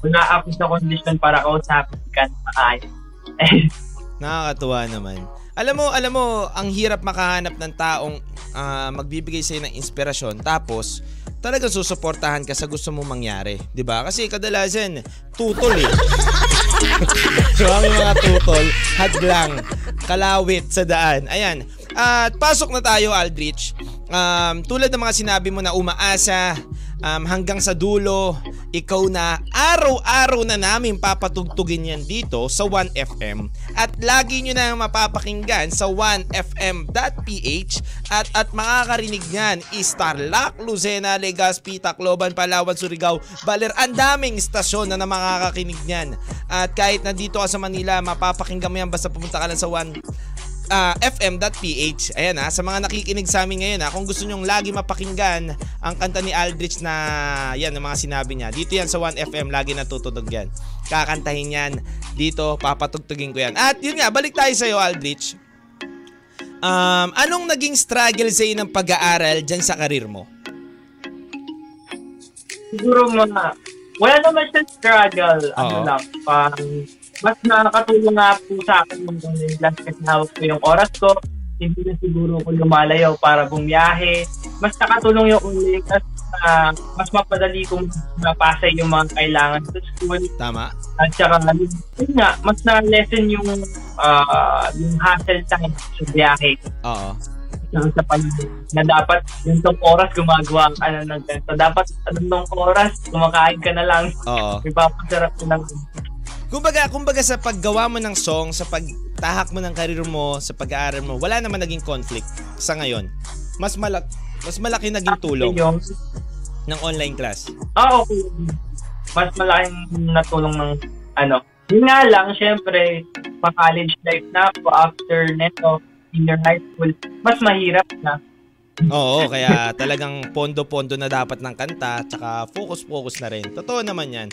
wala ako sa kondisyon para kausapin ka na maayos. Nakakatuwa naman. Alam mo, alam mo, ang hirap makahanap ng taong ah, magbibigay sa'yo ng inspirasyon tapos talagang susuportahan ka sa gusto mong mangyari. ba? Kasi kadalasan, tutol eh. so, ang mga tutol, hadlang, kalawit sa daan. Ayan. At pasok na tayo, Aldrich. Um, tulad ng mga sinabi mo na umaasa, um, hanggang sa dulo, ikaw na araw-araw na namin papatugtugin yan dito sa 1FM at lagi nyo na mapapakinggan sa 1FM.ph at at makakarinig nyan is Tarlac, Lucena, Legazpi, Tacloban, Palawan, Surigao, Baler. Ang daming istasyon na, na makakakinig nyan. At kahit nandito ka sa Manila, mapapakinggan mo yan basta pumunta ka lang sa 1 ah, fm.ph. Ayan ha, sa mga nakikinig sa amin ngayon ha, kung gusto nyong lagi mapakinggan ang kanta ni Aldrich na yan, ang mga sinabi niya. Dito yan sa 1FM, lagi natutunog yan. Kakantahin yan. Dito, papatugtugin ko yan. At yun nga, balik tayo sa'yo Aldrich. Um, anong naging struggle sa'yo ng pag-aaral dyan sa karir mo? Siguro mga, wala naman siya struggle. Ano Oo. lang, pang, mas nakakatulong nga po sa akin yung class kasi hawak ko yung oras ko. Hindi na siguro ko lumalayaw para bumiyahe. Mas nakatulong yung online class na mas mapadali kong mapasa yung mga kailangan sa school. Tama? At saka, yun nga, mas na-lesson yung, ah, yung hassle time sa biyahe. Oo. Saka sa paligid. Na dapat yung tong oras gumagawa ka na ng ganito. Dapat anong oras, kumakain ka na lang. Oo. Ipapasarap ko lang. Kumbaga, kumbaga sa paggawa mo ng song, sa pagtahak mo ng karir mo, sa pag-aaral mo, wala naman naging conflict sa ngayon. Mas malak mas malaki naging tulong ng online class. ah, okay. Mas malaking natulong ng ano. Yun nga lang, syempre, pa-college life na ako after neto, senior high school, mas mahirap na. Oo, kaya talagang pondo-pondo na dapat ng kanta, tsaka focus-focus na rin. Totoo naman yan.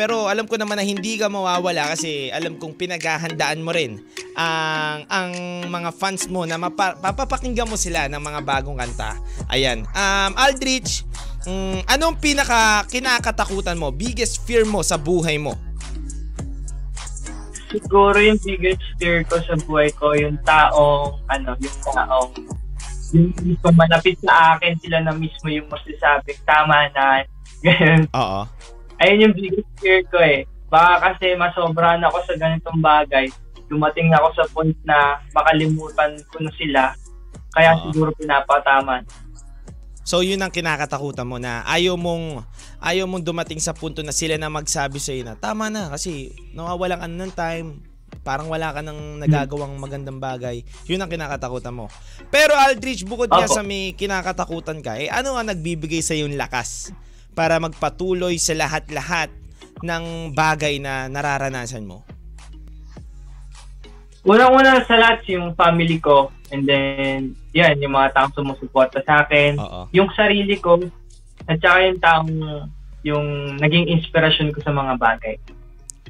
Pero alam ko naman na hindi ka mawawala kasi alam kong pinaghahandaan mo rin ang, ang mga fans mo na mapa, papapakinggan mo sila ng mga bagong kanta. Ayan. Um, Aldrich, mm, anong pinaka kinakatakutan mo, biggest fear mo sa buhay mo? siguro yung biggest fear ko sa buhay ko, yung taong, ano, yung taong, yung malapit sa akin, sila na mismo yung masasabing tama na, ganyan. Oo. Ayun yung biggest fear ko eh. Baka kasi masobrahan ako sa ganitong bagay, dumating na ako sa point na makalimutan ko na sila, kaya Oo. siguro pinapataman. So yun ang kinakatakutan mo na ayaw mong ayaw mong dumating sa punto na sila na magsabi sa na tama na kasi nawawalan ka na ng time parang wala ka nang nagagawang magandang bagay. Yun ang kinakatakutan mo. Pero Aldrich, bukod nga sa may kinakatakutan ka, eh ano ang nagbibigay sa yung lakas para magpatuloy sa lahat-lahat ng bagay na nararanasan mo? Unang-una sa lahat, yung family ko. And then, yan, yung mga taong sumusuporta sa akin. Oo. Yung sarili ko. At saka yung taong yung naging inspirasyon ko sa mga bagay.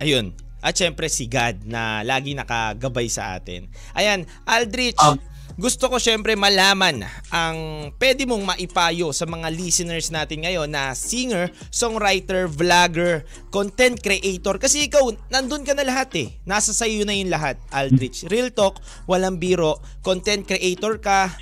Ayun. At syempre si God na lagi nakagabay sa atin. Ayan, Aldrich, Um, gusto ko syempre malaman ang pwede mong maipayo sa mga listeners natin ngayon na singer, songwriter, vlogger, content creator. Kasi ikaw, nandun ka na lahat eh. Nasa sayo na yung lahat, Aldrich. Real talk, walang biro. Content creator ka,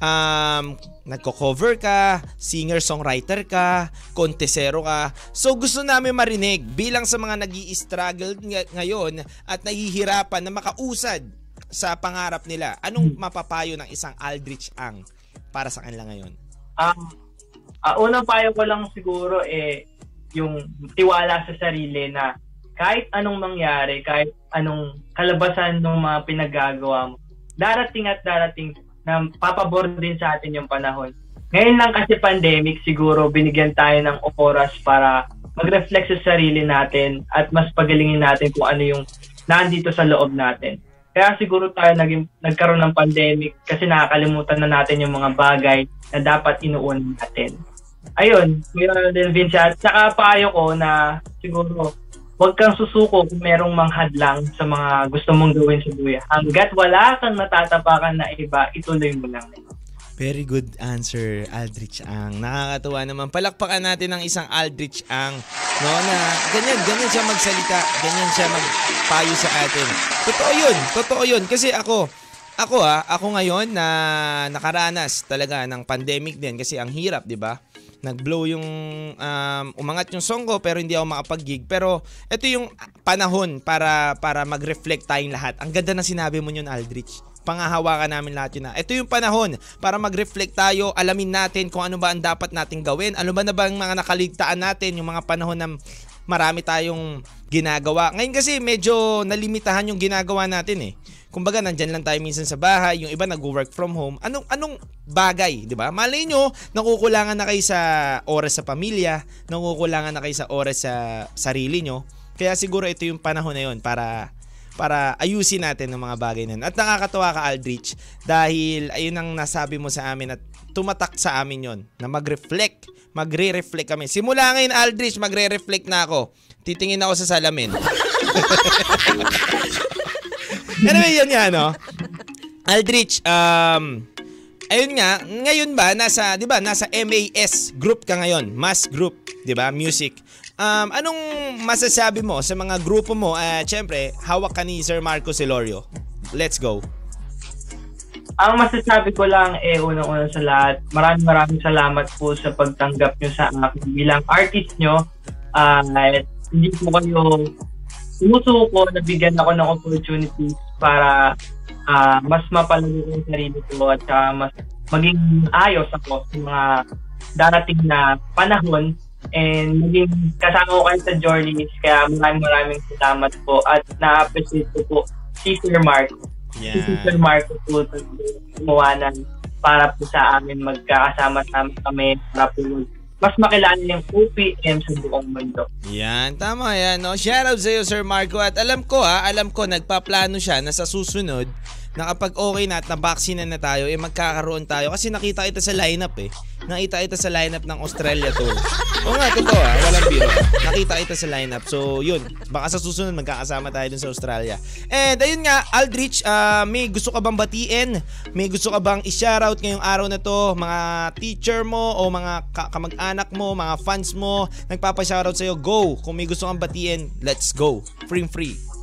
um, nagko-cover ka, singer-songwriter ka, kontesero ka. So gusto namin marinig bilang sa mga nag struggle ngayon at nahihirapan na makausad sa pangarap nila. Anong mapapayo ng isang Aldrich Ang para sa kanila ngayon? Um, uh, unang payo ko lang siguro eh yung tiwala sa sarili na kahit anong mangyari, kahit anong kalabasan ng mga pinagagawa mo, darating at darating na papabor din sa atin yung panahon. Ngayon lang kasi pandemic, siguro binigyan tayo ng oras para mag-reflect sa sarili natin at mas pagalingin natin kung ano yung nandito sa loob natin. Kaya siguro tayo naging, nagkaroon ng pandemic kasi nakakalimutan na natin yung mga bagay na dapat inuun natin. Ayun, yun din Vince. At saka payo ko na siguro huwag kang susuko kung merong manghadlang sa mga gusto mong gawin sa buhay. Hanggat wala kang natatapakan na iba, ituloy mo lang. Very good answer, Aldrich Ang. Nakakatuwa naman. Palakpakan natin ng isang Aldrich Ang. No, na ganyan, ganyan siya magsalita. Ganyan siya magpayo sa atin. Totoo yun. Totoo yun. Kasi ako, ako ah, ako ngayon na nakaranas talaga ng pandemic din kasi ang hirap, di ba? Nag-blow yung um, umangat yung song ko pero hindi ako makapag-gig. Pero ito yung panahon para para mag-reflect tayong lahat. Ang ganda na sinabi mo yun, Aldrich pangahawakan namin lahat yun na. Ito yung panahon para mag-reflect tayo, alamin natin kung ano ba ang dapat nating gawin, ano ba na ba ang mga nakaligtaan natin, yung mga panahon na marami tayong ginagawa. Ngayon kasi medyo nalimitahan yung ginagawa natin eh. Kumbaga nandyan lang tayo minsan sa bahay, yung iba nag-work from home. Anong anong bagay, 'di ba? Malay nyo, nakukulangan na kayo sa oras sa pamilya, nakukulangan na kayo sa oras sa sarili nyo. Kaya siguro ito yung panahon na yun para para ayusin natin ng mga bagay na. At nakakatawa ka Aldrich dahil ayun ang nasabi mo sa amin at tumatak sa amin yon na mag-reflect, magre-reflect kami. Simula ngayon Aldrich, magre-reflect na ako. Titingin ako sa salamin. anyway, yun nga, no? Aldrich, um, ayun nga, ngayon ba, nasa, di ba, nasa MAS group ka ngayon, mass group, di ba, music. Um, anong masasabi mo sa mga grupo mo? Uh, Siyempre, hawak ka ni Sir Marco Celorio. Let's go. Ang masasabi ko lang eh unang-una sa lahat, maraming maraming salamat po sa pagtanggap nyo sa akin bilang artist nyo. Uh, hindi po kayo sumusuko, nabigyan ako ng opportunity para uh, mas mapalago yung sarili ko at uh, mas maging ayos ako sa mga darating na panahon and maging kasama ko kayo sa journey. Kaya maraming maraming salamat po at na-appreciate ko po si Sir Marco. Yeah. Si Sir Marco po gumawa ng para po sa amin magkakasama-sama kami para po mas makilala yung OPM sa buong mundo. Yan, tama yan. No? Shoutout sa iyo, Sir Marco. At alam ko ha, alam ko, nagpaplano siya na sa susunod, na kapag okay na at na-vaccine na tayo, eh magkakaroon tayo. Kasi nakita kita sa lineup eh. Nakita kita sa lineup ng Australia Tour. Oo nga, totoo ha. Walang biro. Nakita kita sa lineup. So, yun. Baka sa susunod magkakasama tayo dun sa Australia. And ayun nga, Aldrich, uh, may gusto ka bang batiin? May gusto ka bang i-shoutout ngayong araw na to? Mga teacher mo o mga ka- kamag-anak mo, mga fans mo, nagpapa-shoutout sa'yo, go! Kung may gusto kang batiin, let's go. Free free.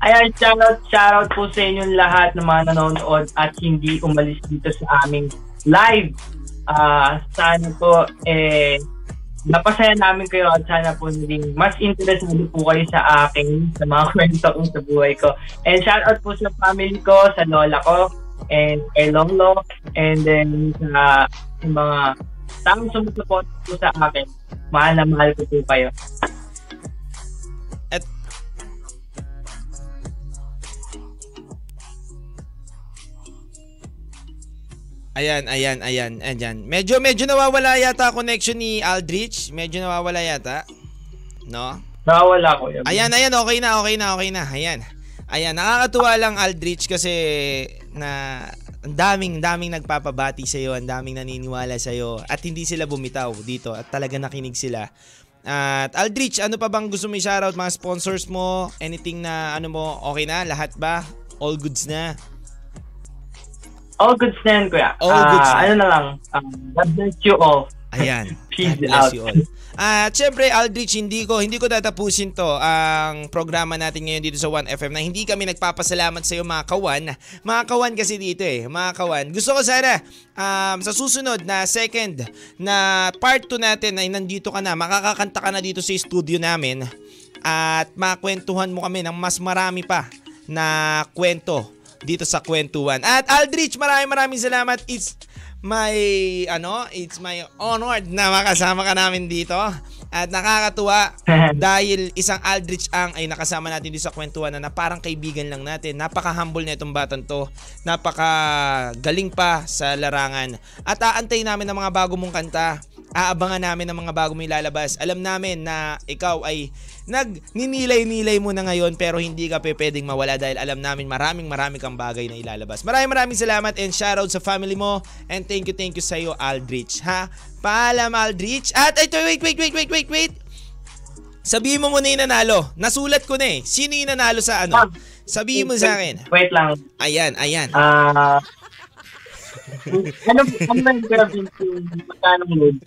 Ayan, shoutout, shoutout po sa inyong lahat na mga nanonood at hindi umalis dito sa aming live. Uh, sana po, eh, napasaya namin kayo at sana po naging mas interesado po kayo sa akin, sa mga kwento ko sa buhay ko. And shoutout po sa family ko, sa lola ko, and kay Lolo, and then sa, sa mga taong sumusupport po sa akin. Mahal na mahal ko po kayo. Ayan, ayan, ayan, ayan. Medyo, medyo nawawala yata connection ni Aldrich. Medyo nawawala yata. No? Nakawala ko yun. Ayan, ayan, okay na, okay na, okay na. Ayan. Ayan, nakakatuwa lang Aldrich kasi na ang daming daming nagpapabati sa iyo, ang daming naniniwala sa iyo at hindi sila bumitaw dito at talaga nakinig sila. At Aldrich, ano pa bang gusto mo i-shoutout mga sponsors mo? Anything na ano mo, okay na? Lahat ba? All goods na? All goods na yan, kuya. All Ah, goods na. Ano na lang. Um, God bless you all. Ayan. Peace God bless out. you all. At syempre Aldrich, hindi ko hindi ko tatapusin to ang programa natin ngayon dito sa 1FM na hindi kami nagpapasalamat sa iyo mga kawan. Mga kawan kasi dito eh, mga kawan. Gusto ko sana um, sa susunod na second na part 2 natin ay nandito ka na, makakakanta ka na dito sa studio namin at makwentuhan mo kami ng mas marami pa na kwento dito sa kwentuhan. At Aldrich, maraming maraming salamat. It's my ano, it's my honor na makasama ka namin dito. At nakakatuwa dahil isang Aldrich ang ay nakasama natin dito sa kwentuhan na, na parang kaibigan lang natin. Napaka-humble na itong batang to. Napaka-galing pa sa larangan. At aantay namin ng mga bago mong kanta. Aabangan namin ng mga bago mong ilalabas. Alam namin na ikaw ay nagninilay-nilay mo na ngayon pero hindi ka pe pwedeng mawala dahil alam namin maraming maraming kang bagay na ilalabas. Maraming maraming salamat and shoutout sa family mo and thank you thank you sa iyo Aldrich ha. Paalam Aldrich. At ito wait wait wait wait wait wait. Sabihin mo muna yung nanalo. Nasulat ko na eh. Sino yung nanalo sa ano? Sabihin mo sa akin. Wait lang. Ayan, ayan. Ah... ano ano ba yung magkano load?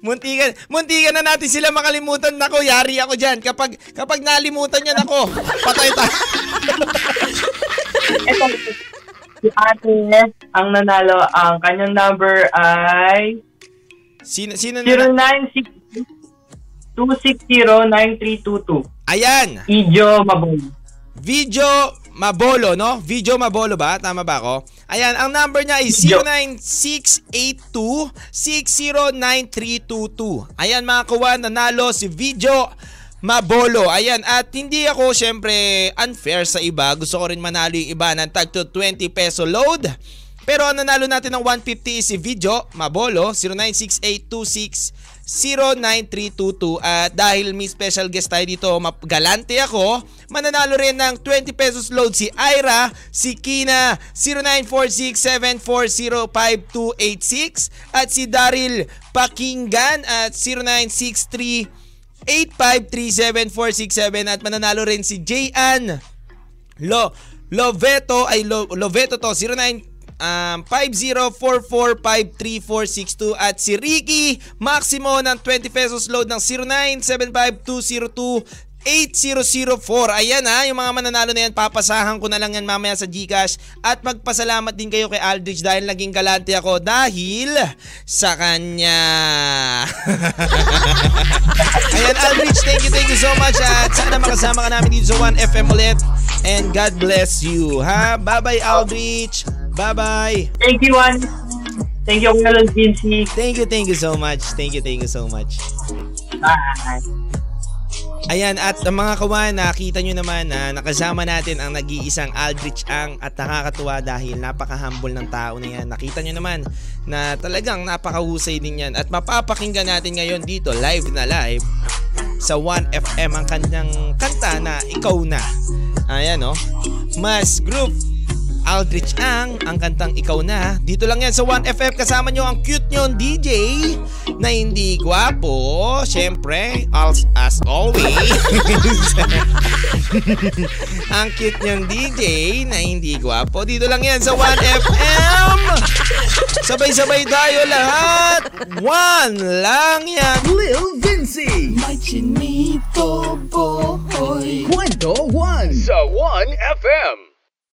Muntikan, muntikan na natin sila makalimutan. Nako, yari ako dyan. Kapag, kapag nalimutan yan ako, patay tayo. Ito, si Ate ang nanalo, ang kanyang number ay Sino, sino na? 096 Ayan. Ijo Maboy. Video Mabolo, no? Video Mabolo ba? Tama ba ako? Ayan, ang number niya is Video. 0968260932. Ayan mga kawan, nanalo si Video Mabolo. Ayan, at hindi ako syempre unfair sa iba. Gusto ko rin manalo yung iba ng tag to 20 peso load. Pero ang nanalo natin ng 150 is si Video Mabolo 0968260932 at dahil may special guest tayo dito, galante ako, mananalo rin ng 20 pesos load si Ira, si Kina 0946740526 at si Daryl Pakinggan at 0963 8537467 at mananalo rin si Jayan Lo Loveto ay Lo, Loveto to 09 um, 50445342 at si Ricky Maximo ng 20 pesos load ng 0975202 8004. Ayan ha, yung mga mananalo na yan, papasahan ko na lang yan mamaya sa Gcash. At magpasalamat din kayo kay Aldrich dahil naging galante ako dahil sa kanya. Ayan Aldrich, thank you, thank you so much. At sana makasama ka namin dito sa 1FM ulit. And God bless you. Ha? Bye-bye Aldrich. Bye-bye. Thank you, Juan. Thank you, Lord Vinci. Thank you, thank you so much. Thank you, thank you so much. Bye. Ayan, at ang mga kawan, nakita nyo naman na nakasama natin ang nag-iisang Aldrich Ang at nakakatuwa dahil napaka-humble ng tao na yan. Nakita nyo naman na talagang napakahusay din yan at mapapakinggan natin ngayon dito live na live sa 1FM ang kanyang kanta na Ikaw Na. Ayan no, Mas Group Aldrich Ang, ang kantang Ikaw Na. Dito lang yan sa 1FM kasama nyo ang cute nyo DJ na hindi gwapo. Siyempre, as, as always. ang cute nyo DJ na hindi gwapo. Dito lang yan sa 1FM. Sabay-sabay tayo lahat. One lang yan. Lil Vinci. My chinito boy. Kwento 1 sa 1FM.